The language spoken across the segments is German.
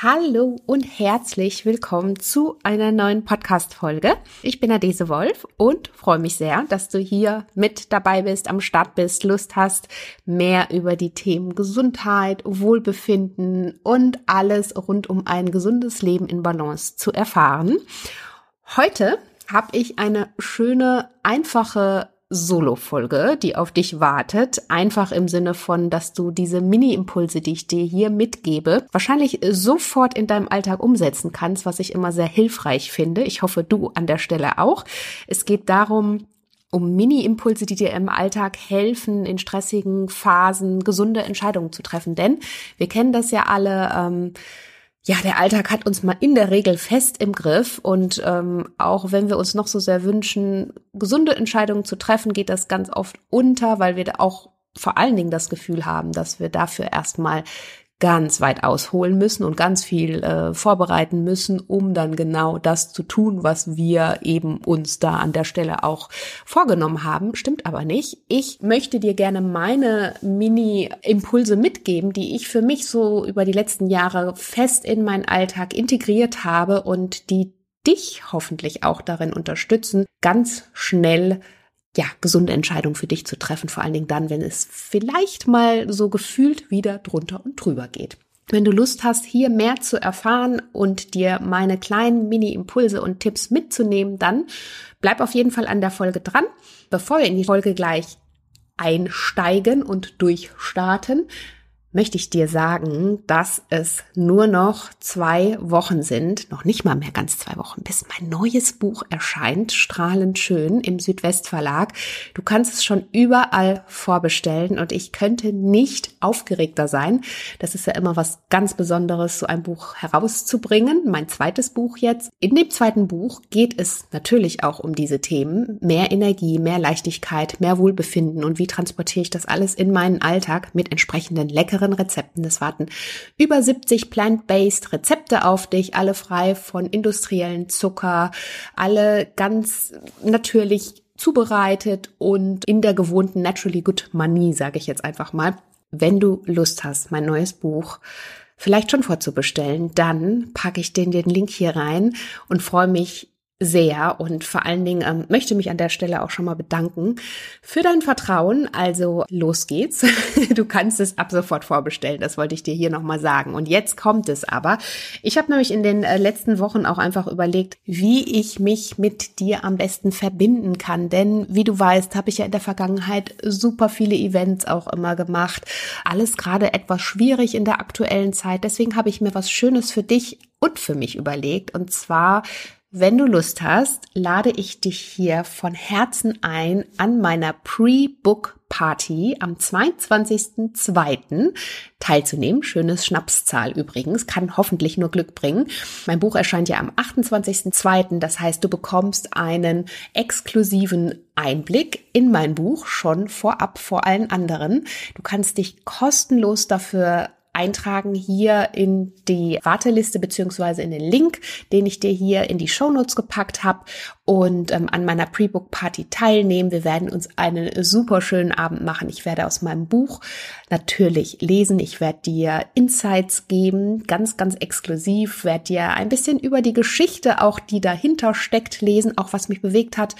Hallo und herzlich willkommen zu einer neuen Podcast-Folge. Ich bin Adese Wolf und freue mich sehr, dass du hier mit dabei bist, am Start bist, Lust hast, mehr über die Themen Gesundheit, Wohlbefinden und alles rund um ein gesundes Leben in Balance zu erfahren. Heute habe ich eine schöne, einfache Solo-Folge, die auf dich wartet. Einfach im Sinne von, dass du diese Mini-Impulse, die ich dir hier mitgebe, wahrscheinlich sofort in deinem Alltag umsetzen kannst, was ich immer sehr hilfreich finde. Ich hoffe, du an der Stelle auch. Es geht darum, um Mini-Impulse, die dir im Alltag helfen, in stressigen Phasen gesunde Entscheidungen zu treffen. Denn wir kennen das ja alle. Ähm, ja, der Alltag hat uns mal in der Regel fest im Griff und ähm, auch wenn wir uns noch so sehr wünschen, gesunde Entscheidungen zu treffen, geht das ganz oft unter, weil wir da auch vor allen Dingen das Gefühl haben, dass wir dafür erstmal ganz weit ausholen müssen und ganz viel äh, vorbereiten müssen, um dann genau das zu tun, was wir eben uns da an der Stelle auch vorgenommen haben. Stimmt aber nicht. Ich möchte dir gerne meine Mini-Impulse mitgeben, die ich für mich so über die letzten Jahre fest in meinen Alltag integriert habe und die dich hoffentlich auch darin unterstützen, ganz schnell ja, gesunde Entscheidung für dich zu treffen, vor allen Dingen dann, wenn es vielleicht mal so gefühlt wieder drunter und drüber geht. Wenn du Lust hast, hier mehr zu erfahren und dir meine kleinen Mini-Impulse und Tipps mitzunehmen, dann bleib auf jeden Fall an der Folge dran. Bevor wir in die Folge gleich einsteigen und durchstarten, möchte ich dir sagen, dass es nur noch zwei Wochen sind, noch nicht mal mehr ganz zwei Wochen, bis mein neues Buch erscheint, strahlend schön im Südwestverlag. Du kannst es schon überall vorbestellen und ich könnte nicht aufgeregter sein. Das ist ja immer was ganz Besonderes, so ein Buch herauszubringen. Mein zweites Buch jetzt. In dem zweiten Buch geht es natürlich auch um diese Themen. Mehr Energie, mehr Leichtigkeit, mehr Wohlbefinden und wie transportiere ich das alles in meinen Alltag mit entsprechenden leckeren leckeren Rezepten. Es warten über 70 plant-based Rezepte auf dich, alle frei von industriellen Zucker, alle ganz natürlich zubereitet und in der gewohnten Naturally Good Money, sage ich jetzt einfach mal. Wenn du Lust hast, mein neues Buch vielleicht schon vorzubestellen, dann packe ich den, den Link hier rein und freue mich sehr und vor allen Dingen ähm, möchte mich an der Stelle auch schon mal bedanken für dein Vertrauen. Also los geht's. Du kannst es ab sofort vorbestellen. Das wollte ich dir hier nochmal sagen. Und jetzt kommt es aber. Ich habe nämlich in den äh, letzten Wochen auch einfach überlegt, wie ich mich mit dir am besten verbinden kann. Denn wie du weißt, habe ich ja in der Vergangenheit super viele Events auch immer gemacht. Alles gerade etwas schwierig in der aktuellen Zeit. Deswegen habe ich mir was Schönes für dich und für mich überlegt. Und zwar wenn du Lust hast, lade ich dich hier von Herzen ein an meiner Pre-Book Party am 22.02. teilzunehmen. Schönes Schnapszahl übrigens, kann hoffentlich nur Glück bringen. Mein Buch erscheint ja am 28.02. Das heißt, du bekommst einen exklusiven Einblick in mein Buch schon vorab vor allen anderen. Du kannst dich kostenlos dafür eintragen hier in die Warteliste beziehungsweise in den Link, den ich dir hier in die Show Notes gepackt habe und ähm, an meiner Pre-Book Party teilnehmen. Wir werden uns einen super schönen Abend machen. Ich werde aus meinem Buch natürlich lesen. Ich werde dir Insights geben, ganz, ganz exklusiv, werde dir ein bisschen über die Geschichte auch, die dahinter steckt, lesen, auch was mich bewegt hat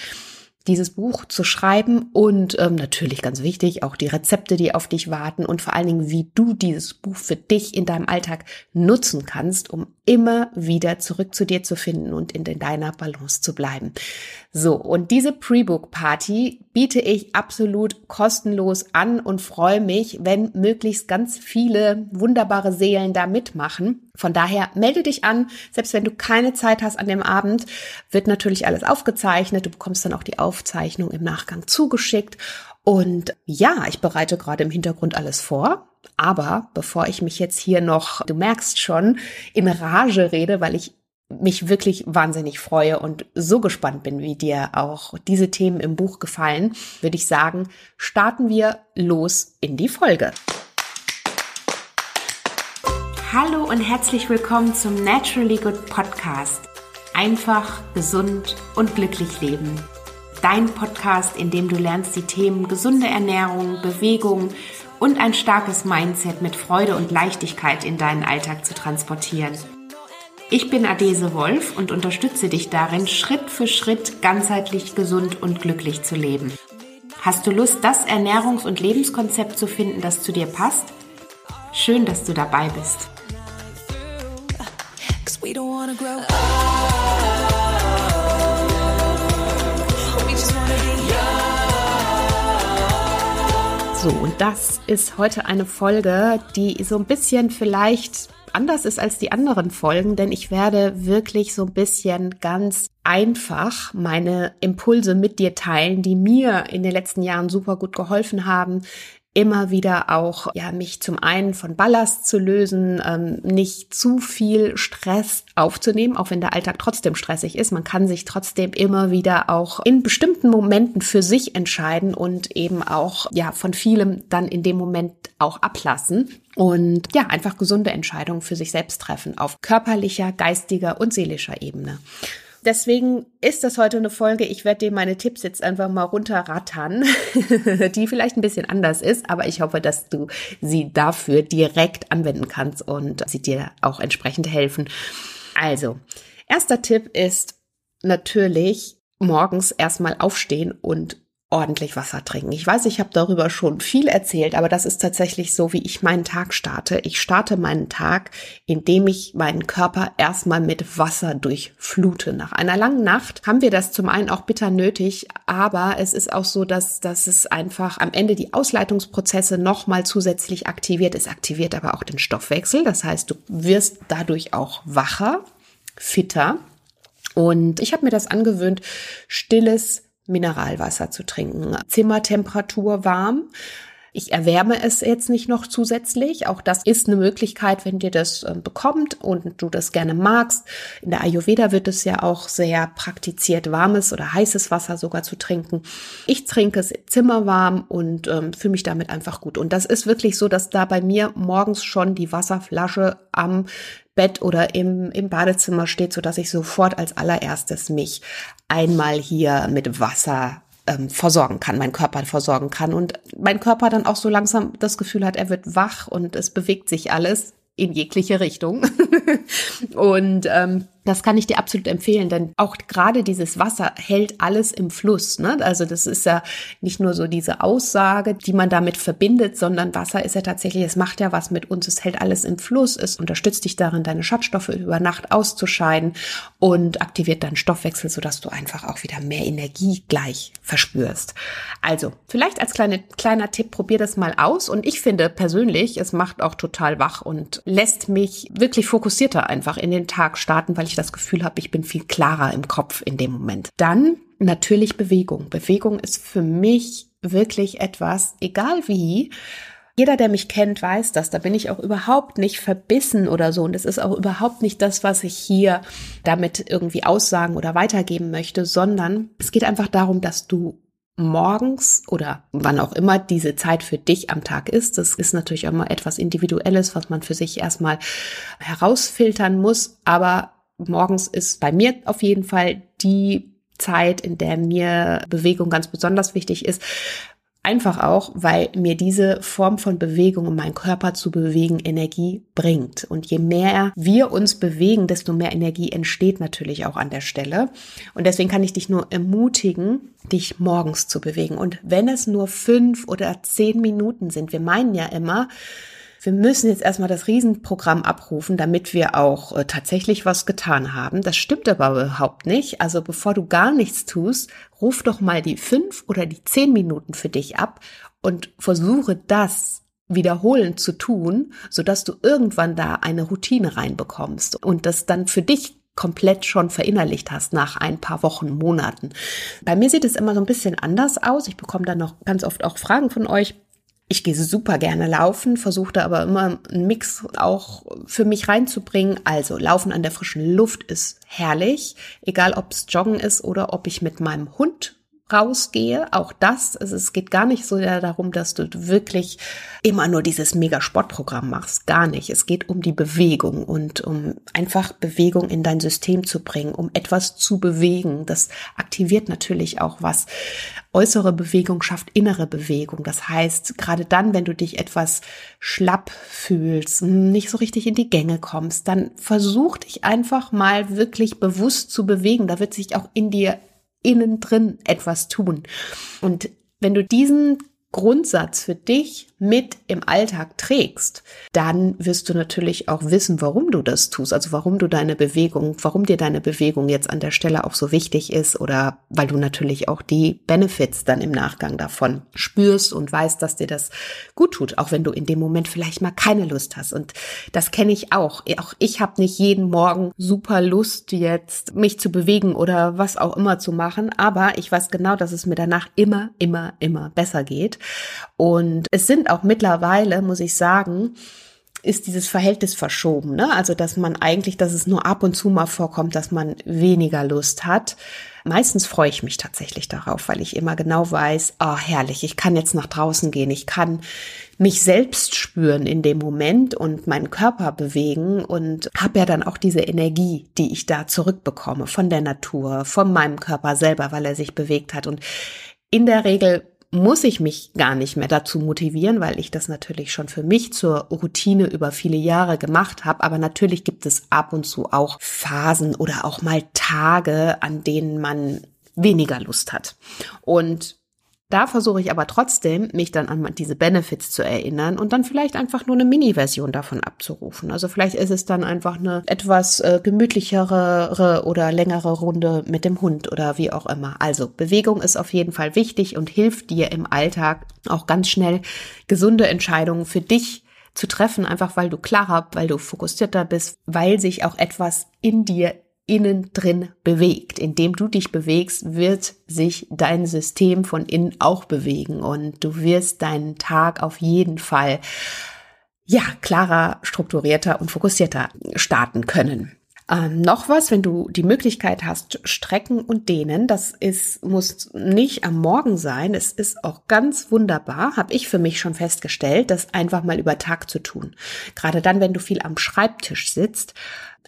dieses Buch zu schreiben und ähm, natürlich ganz wichtig auch die Rezepte, die auf dich warten und vor allen Dingen, wie du dieses Buch für dich in deinem Alltag nutzen kannst, um immer wieder zurück zu dir zu finden und in deiner Balance zu bleiben. So, und diese Pre-Book-Party biete ich absolut kostenlos an und freue mich, wenn möglichst ganz viele wunderbare Seelen da mitmachen. Von daher melde dich an, selbst wenn du keine Zeit hast an dem Abend, wird natürlich alles aufgezeichnet. Du bekommst dann auch die Aufzeichnung im Nachgang zugeschickt. Und ja, ich bereite gerade im Hintergrund alles vor. Aber bevor ich mich jetzt hier noch, du merkst schon, in Rage rede, weil ich mich wirklich wahnsinnig freue und so gespannt bin, wie dir auch diese Themen im Buch gefallen, würde ich sagen, starten wir los in die Folge. Hallo und herzlich willkommen zum Naturally Good Podcast. Einfach, gesund und glücklich leben. Dein Podcast, in dem du lernst, die Themen gesunde Ernährung, Bewegung, und ein starkes Mindset mit Freude und Leichtigkeit in deinen Alltag zu transportieren. Ich bin Adese Wolf und unterstütze dich darin, Schritt für Schritt ganzheitlich gesund und glücklich zu leben. Hast du Lust, das Ernährungs- und Lebenskonzept zu finden, das zu dir passt? Schön, dass du dabei bist. So, und das ist heute eine Folge, die so ein bisschen vielleicht anders ist als die anderen Folgen, denn ich werde wirklich so ein bisschen ganz einfach meine Impulse mit dir teilen, die mir in den letzten Jahren super gut geholfen haben, immer wieder auch, ja, mich zum einen von Ballast zu lösen, ähm, nicht zu viel Stress aufzunehmen, auch wenn der Alltag trotzdem stressig ist. Man kann sich trotzdem immer wieder auch in bestimmten Momenten für sich entscheiden und eben auch, ja, von vielem dann in dem Moment auch ablassen und ja, einfach gesunde Entscheidungen für sich selbst treffen auf körperlicher, geistiger und seelischer Ebene. Deswegen ist das heute eine Folge. Ich werde dir meine Tipps jetzt einfach mal runterrattern, die vielleicht ein bisschen anders ist, aber ich hoffe, dass du sie dafür direkt anwenden kannst und sie dir auch entsprechend helfen. Also, erster Tipp ist natürlich morgens erstmal aufstehen und ordentlich Wasser trinken. Ich weiß, ich habe darüber schon viel erzählt, aber das ist tatsächlich so, wie ich meinen Tag starte. Ich starte meinen Tag, indem ich meinen Körper erstmal mit Wasser durchflute. Nach einer langen Nacht haben wir das zum einen auch bitter nötig, aber es ist auch so, dass, dass es einfach am Ende die Ausleitungsprozesse nochmal zusätzlich aktiviert. Es aktiviert aber auch den Stoffwechsel. Das heißt, du wirst dadurch auch wacher, fitter. Und ich habe mir das angewöhnt, stilles Mineralwasser zu trinken. Zimmertemperatur warm. Ich erwärme es jetzt nicht noch zusätzlich. Auch das ist eine Möglichkeit, wenn dir das äh, bekommt und du das gerne magst. In der Ayurveda wird es ja auch sehr praktiziert, warmes oder heißes Wasser sogar zu trinken. Ich trinke es zimmerwarm und ähm, fühle mich damit einfach gut. Und das ist wirklich so, dass da bei mir morgens schon die Wasserflasche am Bett oder im, im Badezimmer steht, so dass ich sofort als allererstes mich einmal hier mit Wasser ähm, versorgen kann, meinen Körper versorgen kann und mein Körper dann auch so langsam das Gefühl hat, er wird wach und es bewegt sich alles in jegliche Richtung. und ähm, das kann ich dir absolut empfehlen, denn auch gerade dieses Wasser hält alles im Fluss. Ne? Also das ist ja nicht nur so diese Aussage, die man damit verbindet, sondern Wasser ist ja tatsächlich, es macht ja was mit uns, es hält alles im Fluss, es unterstützt dich darin, deine Schadstoffe über Nacht auszuscheiden und aktiviert deinen Stoffwechsel, sodass du einfach auch wieder mehr Energie gleich verspürst. Also vielleicht als kleine, kleiner Tipp, probier das mal aus und ich finde persönlich, es macht auch total wach und lässt mich wirklich fokussierter einfach in den Tag starten, weil ich das Gefühl habe, ich bin viel klarer im Kopf in dem Moment. Dann natürlich Bewegung. Bewegung ist für mich wirklich etwas, egal wie, jeder, der mich kennt, weiß das. Da bin ich auch überhaupt nicht verbissen oder so. Und es ist auch überhaupt nicht das, was ich hier damit irgendwie aussagen oder weitergeben möchte, sondern es geht einfach darum, dass du morgens oder wann auch immer diese Zeit für dich am Tag ist. Das ist natürlich immer etwas Individuelles, was man für sich erstmal herausfiltern muss. Aber morgens ist bei mir auf jeden Fall die Zeit, in der mir Bewegung ganz besonders wichtig ist. Einfach auch, weil mir diese Form von Bewegung, um meinen Körper zu bewegen, Energie bringt. Und je mehr wir uns bewegen, desto mehr Energie entsteht natürlich auch an der Stelle. Und deswegen kann ich dich nur ermutigen, dich morgens zu bewegen. Und wenn es nur fünf oder zehn Minuten sind, wir meinen ja immer, wir müssen jetzt erstmal das Riesenprogramm abrufen, damit wir auch äh, tatsächlich was getan haben. Das stimmt aber überhaupt nicht. Also bevor du gar nichts tust, ruf doch mal die fünf oder die zehn Minuten für dich ab und versuche das wiederholend zu tun, sodass du irgendwann da eine Routine reinbekommst und das dann für dich komplett schon verinnerlicht hast nach ein paar Wochen, Monaten. Bei mir sieht es immer so ein bisschen anders aus. Ich bekomme dann noch ganz oft auch Fragen von euch ich gehe super gerne laufen, versuche da aber immer einen Mix auch für mich reinzubringen. Also Laufen an der frischen Luft ist herrlich, egal ob es Joggen ist oder ob ich mit meinem Hund rausgehe. Auch das, also es geht gar nicht so sehr darum, dass du wirklich immer nur dieses Mega-Sportprogramm machst. Gar nicht. Es geht um die Bewegung und um einfach Bewegung in dein System zu bringen, um etwas zu bewegen. Das aktiviert natürlich auch was. Äußere Bewegung schafft innere Bewegung. Das heißt, gerade dann, wenn du dich etwas schlapp fühlst, nicht so richtig in die Gänge kommst, dann versuch dich einfach mal wirklich bewusst zu bewegen. Da wird sich auch in dir innen drin etwas tun. Und wenn du diesen Grundsatz für dich mit im Alltag trägst, dann wirst du natürlich auch wissen, warum du das tust, also warum du deine Bewegung, warum dir deine Bewegung jetzt an der Stelle auch so wichtig ist oder weil du natürlich auch die Benefits dann im Nachgang davon spürst und weißt, dass dir das gut tut, auch wenn du in dem Moment vielleicht mal keine Lust hast. Und das kenne ich auch. Auch ich habe nicht jeden Morgen super Lust jetzt mich zu bewegen oder was auch immer zu machen, aber ich weiß genau, dass es mir danach immer, immer, immer besser geht. Und es sind auch mittlerweile, muss ich sagen, ist dieses Verhältnis verschoben. Ne? Also, dass man eigentlich, dass es nur ab und zu mal vorkommt, dass man weniger Lust hat. Meistens freue ich mich tatsächlich darauf, weil ich immer genau weiß, oh herrlich, ich kann jetzt nach draußen gehen, ich kann mich selbst spüren in dem Moment und meinen Körper bewegen und habe ja dann auch diese Energie, die ich da zurückbekomme von der Natur, von meinem Körper selber, weil er sich bewegt hat. Und in der Regel muss ich mich gar nicht mehr dazu motivieren, weil ich das natürlich schon für mich zur Routine über viele Jahre gemacht habe. Aber natürlich gibt es ab und zu auch Phasen oder auch mal Tage, an denen man weniger Lust hat. Und da versuche ich aber trotzdem, mich dann an diese Benefits zu erinnern und dann vielleicht einfach nur eine Mini-Version davon abzurufen. Also vielleicht ist es dann einfach eine etwas äh, gemütlichere oder längere Runde mit dem Hund oder wie auch immer. Also Bewegung ist auf jeden Fall wichtig und hilft dir im Alltag auch ganz schnell gesunde Entscheidungen für dich zu treffen, einfach weil du klarer, weil du fokussierter bist, weil sich auch etwas in dir innen drin bewegt. Indem du dich bewegst, wird sich dein System von innen auch bewegen und du wirst deinen Tag auf jeden Fall ja, klarer, strukturierter und fokussierter starten können. Ähm, noch was, wenn du die Möglichkeit hast, strecken und dehnen, das ist, muss nicht am Morgen sein. Es ist auch ganz wunderbar, habe ich für mich schon festgestellt, das einfach mal über Tag zu tun. Gerade dann, wenn du viel am Schreibtisch sitzt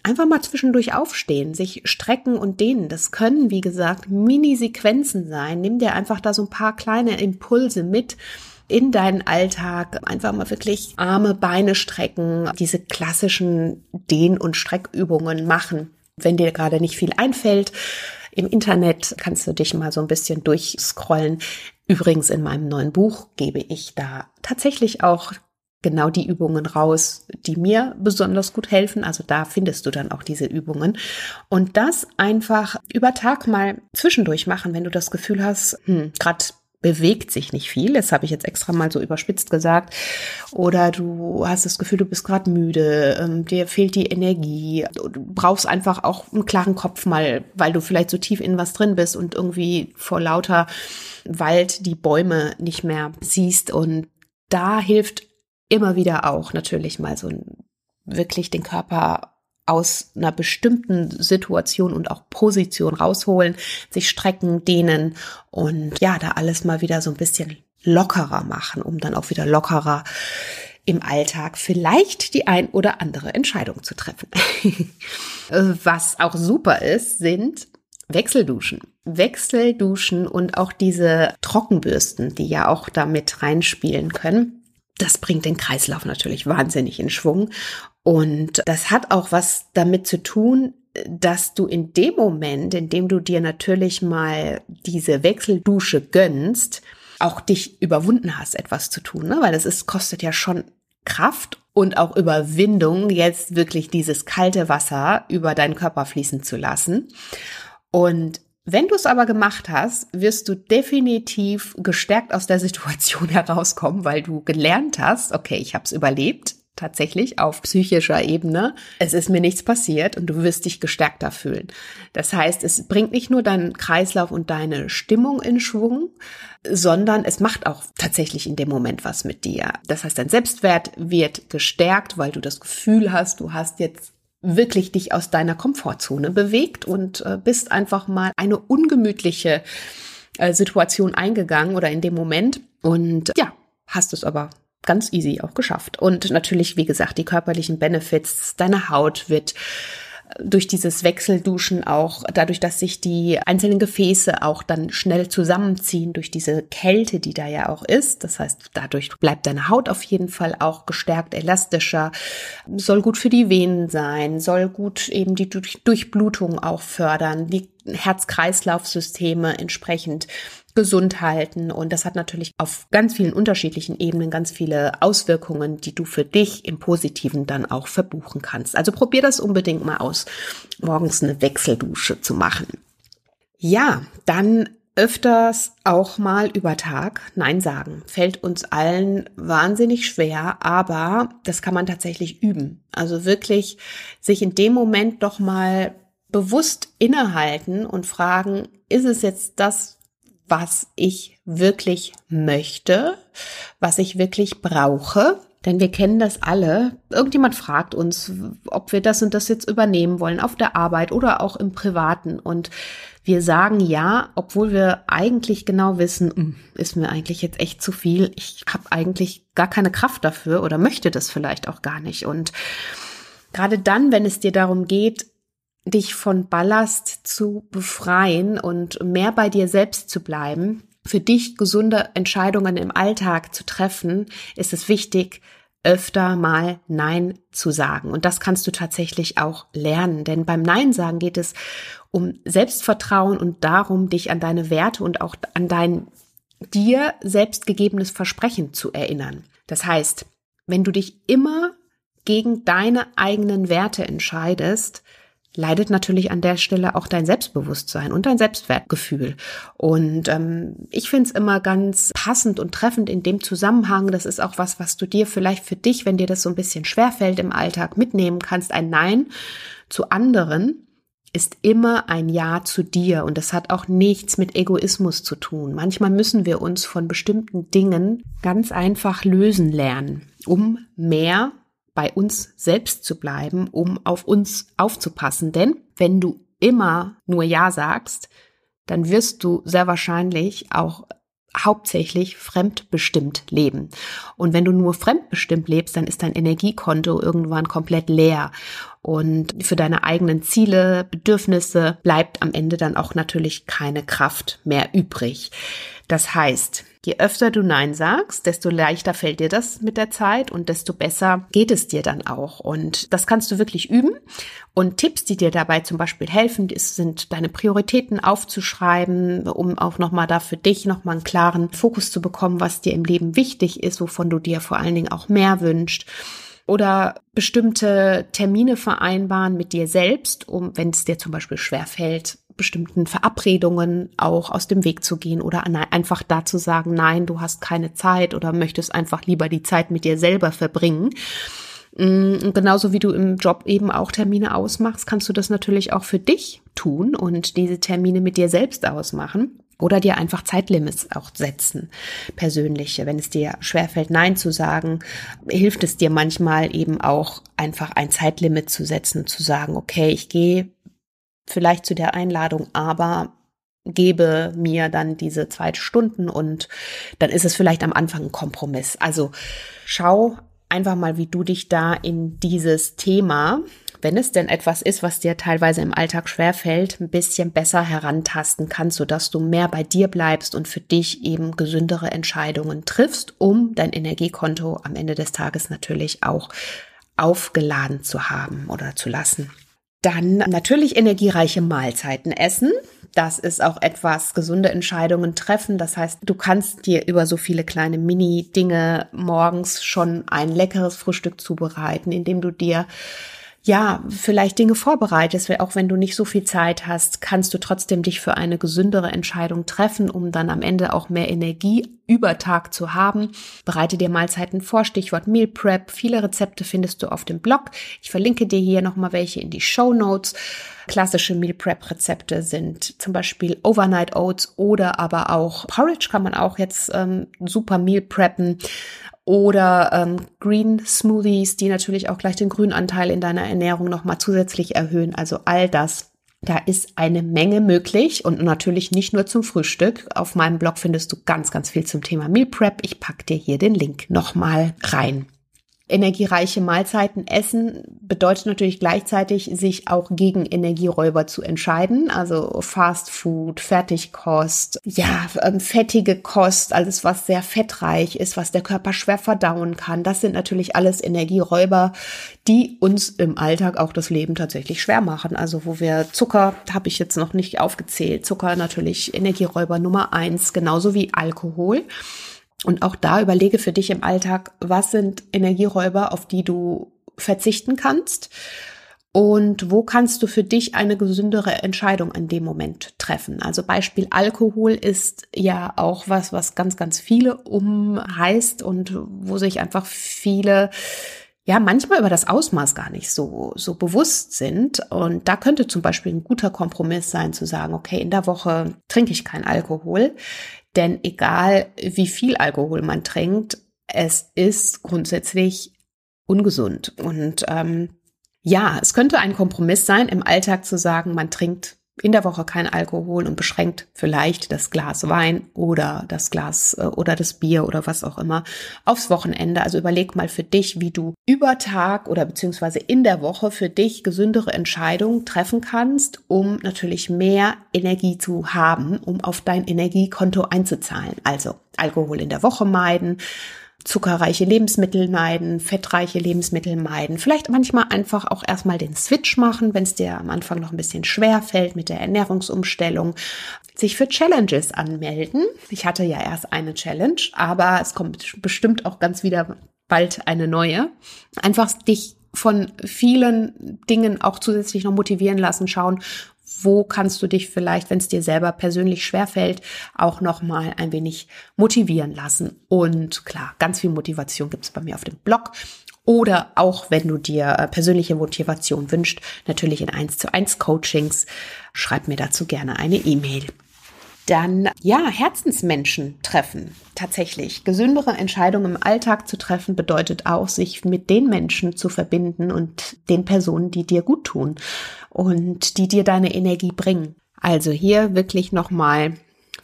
einfach mal zwischendurch aufstehen, sich strecken und dehnen. Das können, wie gesagt, Mini-Sequenzen sein. Nimm dir einfach da so ein paar kleine Impulse mit in deinen Alltag. Einfach mal wirklich Arme, Beine strecken, diese klassischen Dehn- und Streckübungen machen. Wenn dir gerade nicht viel einfällt, im Internet kannst du dich mal so ein bisschen durchscrollen. Übrigens in meinem neuen Buch gebe ich da tatsächlich auch genau die Übungen raus, die mir besonders gut helfen. Also da findest du dann auch diese Übungen. Und das einfach über Tag mal zwischendurch machen, wenn du das Gefühl hast, hm, gerade bewegt sich nicht viel. Das habe ich jetzt extra mal so überspitzt gesagt. Oder du hast das Gefühl, du bist gerade müde, ähm, dir fehlt die Energie. Du brauchst einfach auch einen klaren Kopf mal, weil du vielleicht so tief in was drin bist und irgendwie vor lauter Wald die Bäume nicht mehr siehst. Und da hilft immer wieder auch natürlich mal so wirklich den Körper aus einer bestimmten Situation und auch Position rausholen, sich strecken, dehnen und ja, da alles mal wieder so ein bisschen lockerer machen, um dann auch wieder lockerer im Alltag vielleicht die ein oder andere Entscheidung zu treffen. Was auch super ist, sind Wechselduschen. Wechselduschen und auch diese Trockenbürsten, die ja auch damit reinspielen können das bringt den Kreislauf natürlich wahnsinnig in Schwung. Und das hat auch was damit zu tun, dass du in dem Moment, in dem du dir natürlich mal diese Wechseldusche gönnst, auch dich überwunden hast, etwas zu tun, ne? weil es ist, kostet ja schon Kraft und auch Überwindung, jetzt wirklich dieses kalte Wasser über deinen Körper fließen zu lassen. Und wenn du es aber gemacht hast, wirst du definitiv gestärkt aus der Situation herauskommen, weil du gelernt hast, okay, ich habe es überlebt, tatsächlich auf psychischer Ebene. Es ist mir nichts passiert und du wirst dich gestärkter fühlen. Das heißt, es bringt nicht nur deinen Kreislauf und deine Stimmung in Schwung, sondern es macht auch tatsächlich in dem Moment was mit dir. Das heißt, dein Selbstwert wird gestärkt, weil du das Gefühl hast, du hast jetzt wirklich dich aus deiner Komfortzone bewegt und äh, bist einfach mal eine ungemütliche äh, Situation eingegangen oder in dem Moment. Und ja, hast es aber ganz easy auch geschafft. Und natürlich, wie gesagt, die körperlichen Benefits, deine Haut wird durch dieses Wechselduschen auch, dadurch, dass sich die einzelnen Gefäße auch dann schnell zusammenziehen, durch diese Kälte, die da ja auch ist. Das heißt, dadurch bleibt deine Haut auf jeden Fall auch gestärkt, elastischer, soll gut für die Venen sein, soll gut eben die Durchblutung auch fördern, die Herz-Kreislauf-Systeme entsprechend gesund halten. Und das hat natürlich auf ganz vielen unterschiedlichen Ebenen ganz viele Auswirkungen, die du für dich im Positiven dann auch verbuchen kannst. Also probier das unbedingt mal aus, morgens eine Wechseldusche zu machen. Ja, dann öfters auch mal über Tag Nein sagen. Fällt uns allen wahnsinnig schwer, aber das kann man tatsächlich üben. Also wirklich sich in dem Moment doch mal bewusst innehalten und fragen, ist es jetzt das, was ich wirklich möchte, was ich wirklich brauche. Denn wir kennen das alle. Irgendjemand fragt uns, ob wir das und das jetzt übernehmen wollen auf der Arbeit oder auch im Privaten. Und wir sagen ja, obwohl wir eigentlich genau wissen, hm, ist mir eigentlich jetzt echt zu viel. Ich habe eigentlich gar keine Kraft dafür oder möchte das vielleicht auch gar nicht. Und gerade dann, wenn es dir darum geht, dich von Ballast zu befreien und mehr bei dir selbst zu bleiben, für dich gesunde Entscheidungen im Alltag zu treffen, ist es wichtig, öfter mal Nein zu sagen. Und das kannst du tatsächlich auch lernen. Denn beim Nein sagen geht es um Selbstvertrauen und darum, dich an deine Werte und auch an dein dir selbst gegebenes Versprechen zu erinnern. Das heißt, wenn du dich immer gegen deine eigenen Werte entscheidest, leidet natürlich an der Stelle auch dein Selbstbewusstsein und dein Selbstwertgefühl. Und ähm, ich finde es immer ganz passend und treffend in dem Zusammenhang. Das ist auch was, was du dir vielleicht für dich, wenn dir das so ein bisschen schwerfällt im Alltag, mitnehmen kannst. Ein Nein zu anderen ist immer ein Ja zu dir und das hat auch nichts mit Egoismus zu tun. Manchmal müssen wir uns von bestimmten Dingen ganz einfach lösen lernen, um mehr bei uns selbst zu bleiben, um auf uns aufzupassen. Denn wenn du immer nur Ja sagst, dann wirst du sehr wahrscheinlich auch hauptsächlich fremdbestimmt leben. Und wenn du nur fremdbestimmt lebst, dann ist dein Energiekonto irgendwann komplett leer. Und für deine eigenen Ziele, Bedürfnisse bleibt am Ende dann auch natürlich keine Kraft mehr übrig. Das heißt, je öfter du Nein sagst, desto leichter fällt dir das mit der Zeit und desto besser geht es dir dann auch. Und das kannst du wirklich üben. Und Tipps, die dir dabei zum Beispiel helfen, sind deine Prioritäten aufzuschreiben, um auch nochmal da für dich nochmal einen klaren Fokus zu bekommen, was dir im Leben wichtig ist, wovon du dir vor allen Dingen auch mehr wünscht oder bestimmte Termine vereinbaren mit dir selbst, um, wenn es dir zum Beispiel schwerfällt, bestimmten Verabredungen auch aus dem Weg zu gehen oder einfach da zu sagen, nein, du hast keine Zeit oder möchtest einfach lieber die Zeit mit dir selber verbringen. Mm, und genauso wie du im Job eben auch Termine ausmachst, kannst du das natürlich auch für dich tun und diese Termine mit dir selbst ausmachen. Oder dir einfach Zeitlimits auch setzen, persönliche. Wenn es dir schwerfällt, Nein zu sagen, hilft es dir manchmal eben auch einfach ein Zeitlimit zu setzen, zu sagen, okay, ich gehe vielleicht zu der Einladung, aber gebe mir dann diese zwei Stunden und dann ist es vielleicht am Anfang ein Kompromiss. Also schau einfach mal, wie du dich da in dieses Thema, wenn es denn etwas ist, was dir teilweise im Alltag schwerfällt, ein bisschen besser herantasten kannst, sodass du mehr bei dir bleibst und für dich eben gesündere Entscheidungen triffst, um dein Energiekonto am Ende des Tages natürlich auch aufgeladen zu haben oder zu lassen. Dann natürlich energiereiche Mahlzeiten essen. Das ist auch etwas gesunde Entscheidungen treffen. Das heißt, du kannst dir über so viele kleine Mini-Dinge morgens schon ein leckeres Frühstück zubereiten, indem du dir ja, vielleicht Dinge vorbereitest, auch wenn du nicht so viel Zeit hast, kannst du trotzdem dich für eine gesündere Entscheidung treffen, um dann am Ende auch mehr Energie über Tag zu haben. Bereite dir Mahlzeiten vor, Stichwort Meal Prep. Viele Rezepte findest du auf dem Blog. Ich verlinke dir hier nochmal welche in die Show Notes. Klassische Meal Prep Rezepte sind zum Beispiel Overnight Oats oder aber auch Porridge kann man auch jetzt ähm, super Meal preppen oder ähm, Green Smoothies, die natürlich auch gleich den Grünanteil in deiner Ernährung nochmal zusätzlich erhöhen. Also all das Da ist eine Menge möglich und natürlich nicht nur zum Frühstück. Auf meinem Blog findest du ganz, ganz viel zum Thema Meal Prep. Ich pack dir hier den Link nochmal rein energiereiche Mahlzeiten essen bedeutet natürlich gleichzeitig, sich auch gegen Energieräuber zu entscheiden. Also Fast Food, Fertigkost, ja, ähm, fettige Kost, alles was sehr fettreich ist, was der Körper schwer verdauen kann. Das sind natürlich alles Energieräuber, die uns im Alltag auch das Leben tatsächlich schwer machen. Also wo wir Zucker, habe ich jetzt noch nicht aufgezählt, Zucker natürlich Energieräuber Nummer eins, genauso wie Alkohol. Und auch da überlege für dich im Alltag, was sind Energieräuber, auf die du verzichten kannst und wo kannst du für dich eine gesündere Entscheidung in dem Moment treffen? Also Beispiel Alkohol ist ja auch was, was ganz, ganz viele umheißt und wo sich einfach viele ja manchmal über das Ausmaß gar nicht so, so bewusst sind. Und da könnte zum Beispiel ein guter Kompromiss sein, zu sagen, okay, in der Woche trinke ich keinen Alkohol. Denn egal wie viel Alkohol man trinkt, es ist grundsätzlich ungesund. Und ähm, ja, es könnte ein Kompromiss sein, im Alltag zu sagen, man trinkt in der Woche kein Alkohol und beschränkt vielleicht das Glas Wein oder das Glas äh, oder das Bier oder was auch immer aufs Wochenende. Also überleg mal für dich, wie du über Tag oder beziehungsweise in der Woche für dich gesündere Entscheidungen treffen kannst, um natürlich mehr Energie zu haben, um auf dein Energiekonto einzuzahlen. Also Alkohol in der Woche meiden, zuckerreiche Lebensmittel meiden, fettreiche Lebensmittel meiden. Vielleicht manchmal einfach auch erstmal den Switch machen, wenn es dir am Anfang noch ein bisschen schwer fällt mit der Ernährungsumstellung. Sich für Challenges anmelden. Ich hatte ja erst eine Challenge, aber es kommt bestimmt auch ganz wieder bald eine neue. Einfach dich von vielen Dingen auch zusätzlich noch motivieren lassen, schauen, wo kannst du dich vielleicht, wenn es dir selber persönlich schwerfällt, auch noch mal ein wenig motivieren lassen. Und klar, ganz viel Motivation gibt es bei mir auf dem Blog. Oder auch, wenn du dir äh, persönliche Motivation wünscht, natürlich in 1 zu 1 Coachings, schreib mir dazu gerne eine E-Mail. Dann, ja, Herzensmenschen treffen. Tatsächlich. Gesündere Entscheidungen im Alltag zu treffen bedeutet auch, sich mit den Menschen zu verbinden und den Personen, die dir gut tun und die dir deine Energie bringen. Also hier wirklich nochmal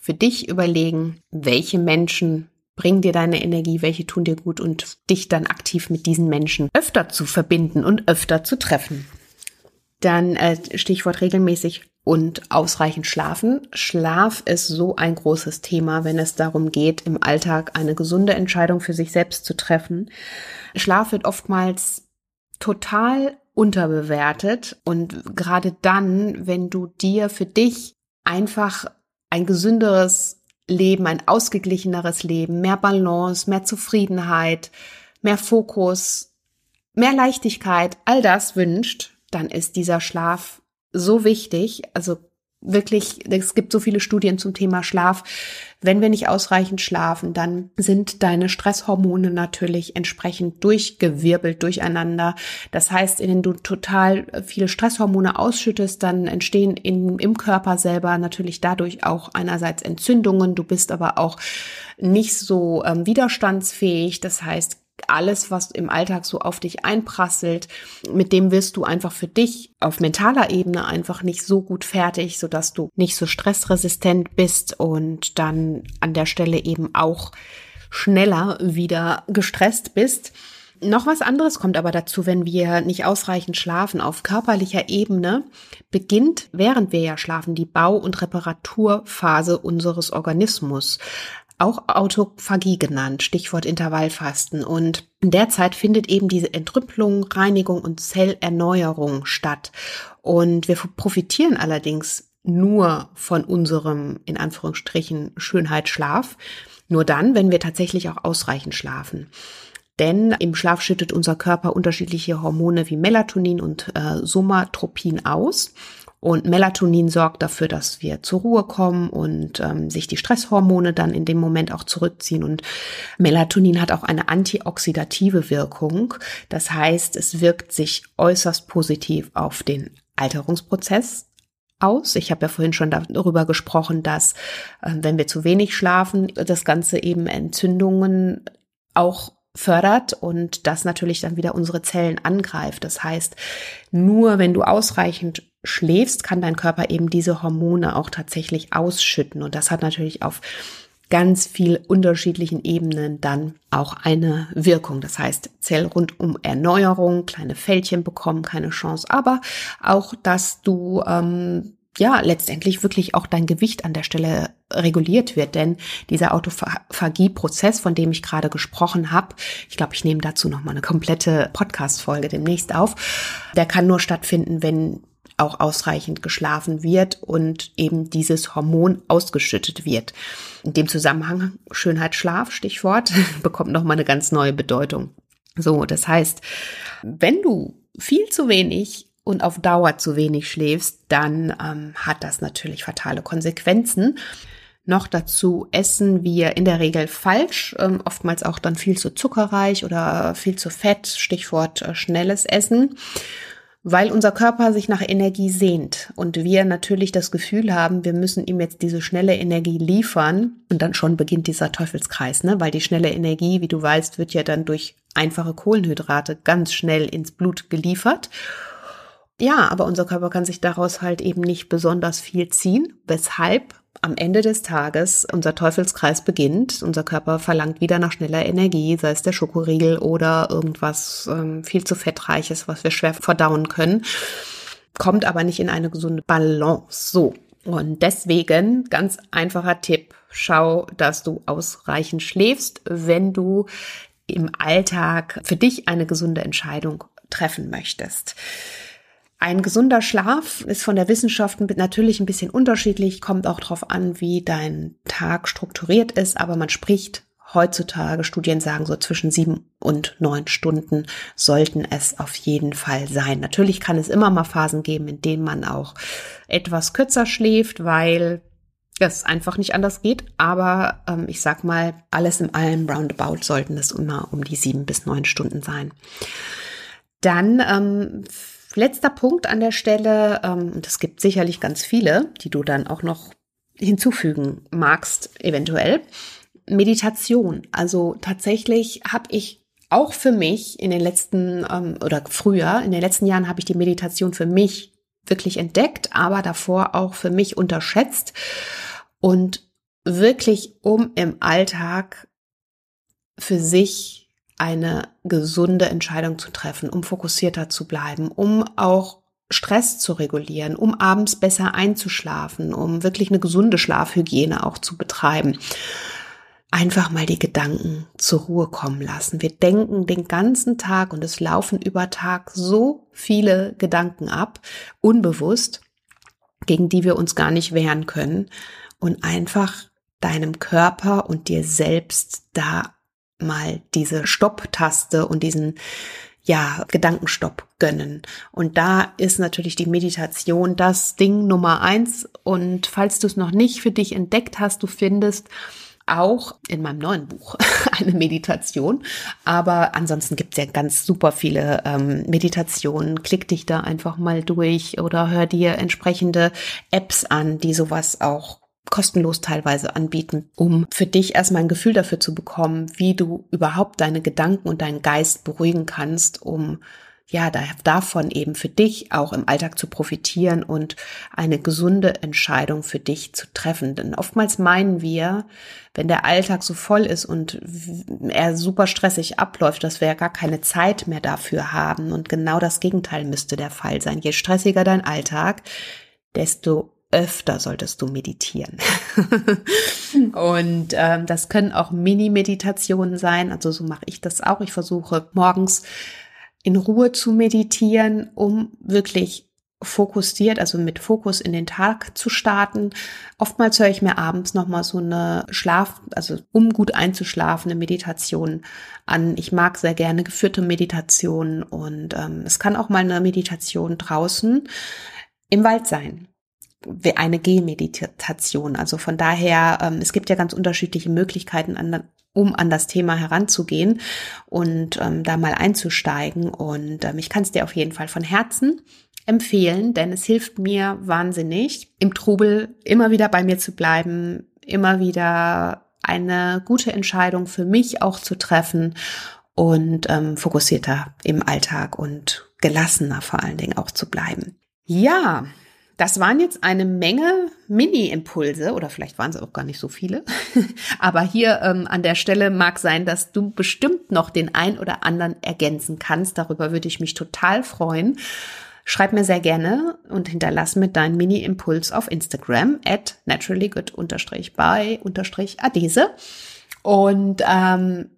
für dich überlegen, welche Menschen bringen dir deine Energie, welche tun dir gut und dich dann aktiv mit diesen Menschen öfter zu verbinden und öfter zu treffen. Dann äh, Stichwort regelmäßig und ausreichend schlafen. Schlaf ist so ein großes Thema, wenn es darum geht, im Alltag eine gesunde Entscheidung für sich selbst zu treffen. Schlaf wird oftmals total unterbewertet und gerade dann, wenn du dir für dich einfach ein gesünderes Leben, ein ausgeglicheneres Leben, mehr Balance, mehr Zufriedenheit, mehr Fokus, mehr Leichtigkeit, all das wünscht, dann ist dieser Schlaf so wichtig. Also wirklich, es gibt so viele Studien zum Thema Schlaf. Wenn wir nicht ausreichend schlafen, dann sind deine Stresshormone natürlich entsprechend durchgewirbelt durcheinander. Das heißt, wenn du total viele Stresshormone ausschüttest, dann entstehen in, im Körper selber natürlich dadurch auch einerseits Entzündungen. Du bist aber auch nicht so ähm, widerstandsfähig. Das heißt, alles, was im Alltag so auf dich einprasselt, mit dem wirst du einfach für dich auf mentaler Ebene einfach nicht so gut fertig, sodass du nicht so stressresistent bist und dann an der Stelle eben auch schneller wieder gestresst bist. Noch was anderes kommt aber dazu, wenn wir nicht ausreichend schlafen. Auf körperlicher Ebene beginnt, während wir ja schlafen, die Bau- und Reparaturphase unseres Organismus auch Autophagie genannt, Stichwort Intervallfasten. Und in der Zeit findet eben diese Entrüppelung, Reinigung und Zellerneuerung statt. Und wir profitieren allerdings nur von unserem, in Anführungsstrichen, Schönheitsschlaf. Nur dann, wenn wir tatsächlich auch ausreichend schlafen. Denn im Schlaf schüttet unser Körper unterschiedliche Hormone wie Melatonin und äh, Somatropin aus. Und Melatonin sorgt dafür, dass wir zur Ruhe kommen und ähm, sich die Stresshormone dann in dem Moment auch zurückziehen. Und Melatonin hat auch eine antioxidative Wirkung. Das heißt, es wirkt sich äußerst positiv auf den Alterungsprozess aus. Ich habe ja vorhin schon darüber gesprochen, dass äh, wenn wir zu wenig schlafen, das Ganze eben Entzündungen auch fördert und das natürlich dann wieder unsere Zellen angreift. Das heißt, nur wenn du ausreichend schläfst, kann dein Körper eben diese Hormone auch tatsächlich ausschütten. Und das hat natürlich auf ganz viel unterschiedlichen Ebenen dann auch eine Wirkung. Das heißt, Zellrundum Erneuerung, kleine Fältchen bekommen keine Chance, aber auch, dass du ähm, ja letztendlich wirklich auch dein Gewicht an der Stelle reguliert wird, denn dieser Autophagie-Prozess, von dem ich gerade gesprochen habe, ich glaube, ich nehme dazu noch mal eine komplette Podcast-Folge demnächst auf, der kann nur stattfinden, wenn auch ausreichend geschlafen wird und eben dieses Hormon ausgeschüttet wird. In dem Zusammenhang Schönheit Schlaf, Stichwort, bekommt noch mal eine ganz neue Bedeutung. So, das heißt, wenn du viel zu wenig und auf Dauer zu wenig schläfst, dann ähm, hat das natürlich fatale Konsequenzen. Noch dazu essen wir in der Regel falsch, ähm, oftmals auch dann viel zu zuckerreich oder viel zu fett, Stichwort äh, schnelles Essen, weil unser Körper sich nach Energie sehnt und wir natürlich das Gefühl haben, wir müssen ihm jetzt diese schnelle Energie liefern und dann schon beginnt dieser Teufelskreis, ne? weil die schnelle Energie, wie du weißt, wird ja dann durch einfache Kohlenhydrate ganz schnell ins Blut geliefert ja, aber unser Körper kann sich daraus halt eben nicht besonders viel ziehen, weshalb am Ende des Tages unser Teufelskreis beginnt. Unser Körper verlangt wieder nach schneller Energie, sei es der Schokoriegel oder irgendwas ähm, viel zu fettreiches, was wir schwer verdauen können, kommt aber nicht in eine gesunde Balance. So. Und deswegen ganz einfacher Tipp. Schau, dass du ausreichend schläfst, wenn du im Alltag für dich eine gesunde Entscheidung treffen möchtest. Ein gesunder Schlaf ist von der Wissenschaft natürlich ein bisschen unterschiedlich, kommt auch darauf an, wie dein Tag strukturiert ist, aber man spricht heutzutage, Studien sagen so zwischen sieben und neun Stunden sollten es auf jeden Fall sein. Natürlich kann es immer mal Phasen geben, in denen man auch etwas kürzer schläft, weil es einfach nicht anders geht. Aber ähm, ich sag mal, alles in allem roundabout sollten es immer um die sieben bis neun Stunden sein. Dann ähm, letzter Punkt an der Stelle, ähm, und es gibt sicherlich ganz viele, die du dann auch noch hinzufügen magst, eventuell. Meditation. Also tatsächlich habe ich auch für mich in den letzten ähm, oder früher, in den letzten Jahren habe ich die Meditation für mich wirklich entdeckt, aber davor auch für mich unterschätzt und wirklich um im Alltag für sich eine gesunde Entscheidung zu treffen, um fokussierter zu bleiben, um auch Stress zu regulieren, um abends besser einzuschlafen, um wirklich eine gesunde Schlafhygiene auch zu betreiben. Einfach mal die Gedanken zur Ruhe kommen lassen. Wir denken den ganzen Tag und es laufen über Tag so viele Gedanken ab, unbewusst, gegen die wir uns gar nicht wehren können und einfach deinem Körper und dir selbst da mal diese Stopp-Taste und diesen ja, Gedankenstopp gönnen. Und da ist natürlich die Meditation das Ding Nummer eins. Und falls du es noch nicht für dich entdeckt hast, du findest auch in meinem neuen Buch eine Meditation. Aber ansonsten gibt es ja ganz super viele ähm, Meditationen. Klick dich da einfach mal durch oder hör dir entsprechende Apps an, die sowas auch kostenlos teilweise anbieten, um für dich erstmal ein Gefühl dafür zu bekommen, wie du überhaupt deine Gedanken und deinen Geist beruhigen kannst, um ja, davon eben für dich auch im Alltag zu profitieren und eine gesunde Entscheidung für dich zu treffen. Denn oftmals meinen wir, wenn der Alltag so voll ist und er super stressig abläuft, dass wir ja gar keine Zeit mehr dafür haben. Und genau das Gegenteil müsste der Fall sein. Je stressiger dein Alltag, desto öfter solltest du meditieren. und ähm, das können auch Mini-Meditationen sein. Also so mache ich das auch. Ich versuche morgens in Ruhe zu meditieren, um wirklich fokussiert, also mit Fokus in den Tag zu starten. Oftmals höre ich mir abends nochmal so eine Schlaf, also um gut einzuschlafen, eine Meditation an. Ich mag sehr gerne geführte Meditationen und ähm, es kann auch mal eine Meditation draußen im Wald sein eine Gehmeditation. Also von daher, ähm, es gibt ja ganz unterschiedliche Möglichkeiten, an, um an das Thema heranzugehen und ähm, da mal einzusteigen. Und ähm, ich kann es dir auf jeden Fall von Herzen empfehlen, denn es hilft mir wahnsinnig, im Trubel immer wieder bei mir zu bleiben, immer wieder eine gute Entscheidung für mich auch zu treffen und ähm, fokussierter im Alltag und gelassener vor allen Dingen auch zu bleiben. Ja, das waren jetzt eine Menge Mini-Impulse oder vielleicht waren es auch gar nicht so viele. Aber hier ähm, an der Stelle mag sein, dass du bestimmt noch den ein oder anderen ergänzen kannst. Darüber würde ich mich total freuen. Schreib mir sehr gerne und hinterlass mir deinen Mini-Impuls auf Instagram at naturallygood-by-adese. Und ähm,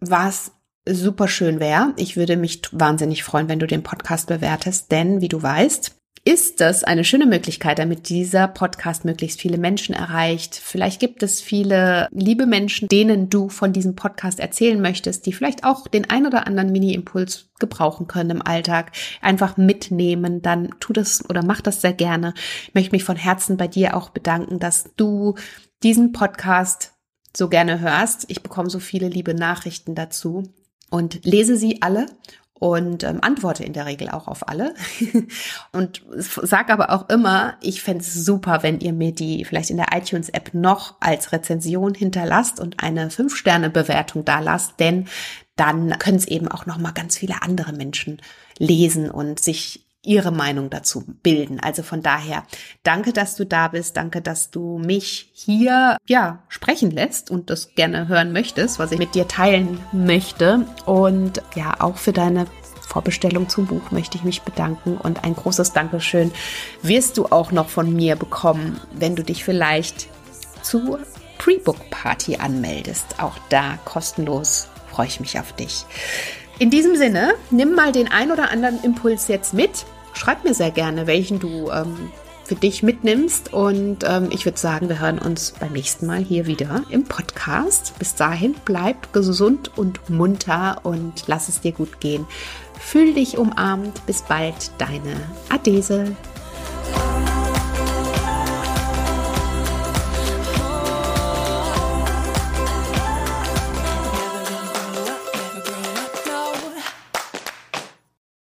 was super schön wäre, ich würde mich wahnsinnig freuen, wenn du den Podcast bewertest, denn wie du weißt, ist das eine schöne Möglichkeit, damit dieser Podcast möglichst viele Menschen erreicht. Vielleicht gibt es viele liebe Menschen, denen du von diesem Podcast erzählen möchtest, die vielleicht auch den ein oder anderen Mini-Impuls gebrauchen können im Alltag. Einfach mitnehmen, dann tu das oder mach das sehr gerne. Ich möchte mich von Herzen bei dir auch bedanken, dass du diesen Podcast so gerne hörst. Ich bekomme so viele liebe Nachrichten dazu und lese sie alle und ähm, antworte in der Regel auch auf alle. und sag aber auch immer, ich fände es super, wenn ihr mir die vielleicht in der iTunes-App noch als Rezension hinterlasst und eine 5-Sterne-Bewertung da lasst, denn dann können es eben auch noch mal ganz viele andere Menschen lesen und sich ihre Meinung dazu bilden. Also von daher, danke, dass du da bist. Danke, dass du mich hier, ja, sprechen lässt und das gerne hören möchtest, was ich mit dir teilen möchte. Und ja, auch für deine Vorbestellung zum Buch möchte ich mich bedanken und ein großes Dankeschön wirst du auch noch von mir bekommen, wenn du dich vielleicht zur Pre-Book Party anmeldest. Auch da kostenlos freue ich mich auf dich. In diesem Sinne, nimm mal den ein oder anderen Impuls jetzt mit. Schreib mir sehr gerne, welchen du ähm, für dich mitnimmst. Und ähm, ich würde sagen, wir hören uns beim nächsten Mal hier wieder im Podcast. Bis dahin, bleib gesund und munter und lass es dir gut gehen. Fühl dich umarmt. Bis bald, deine Adese.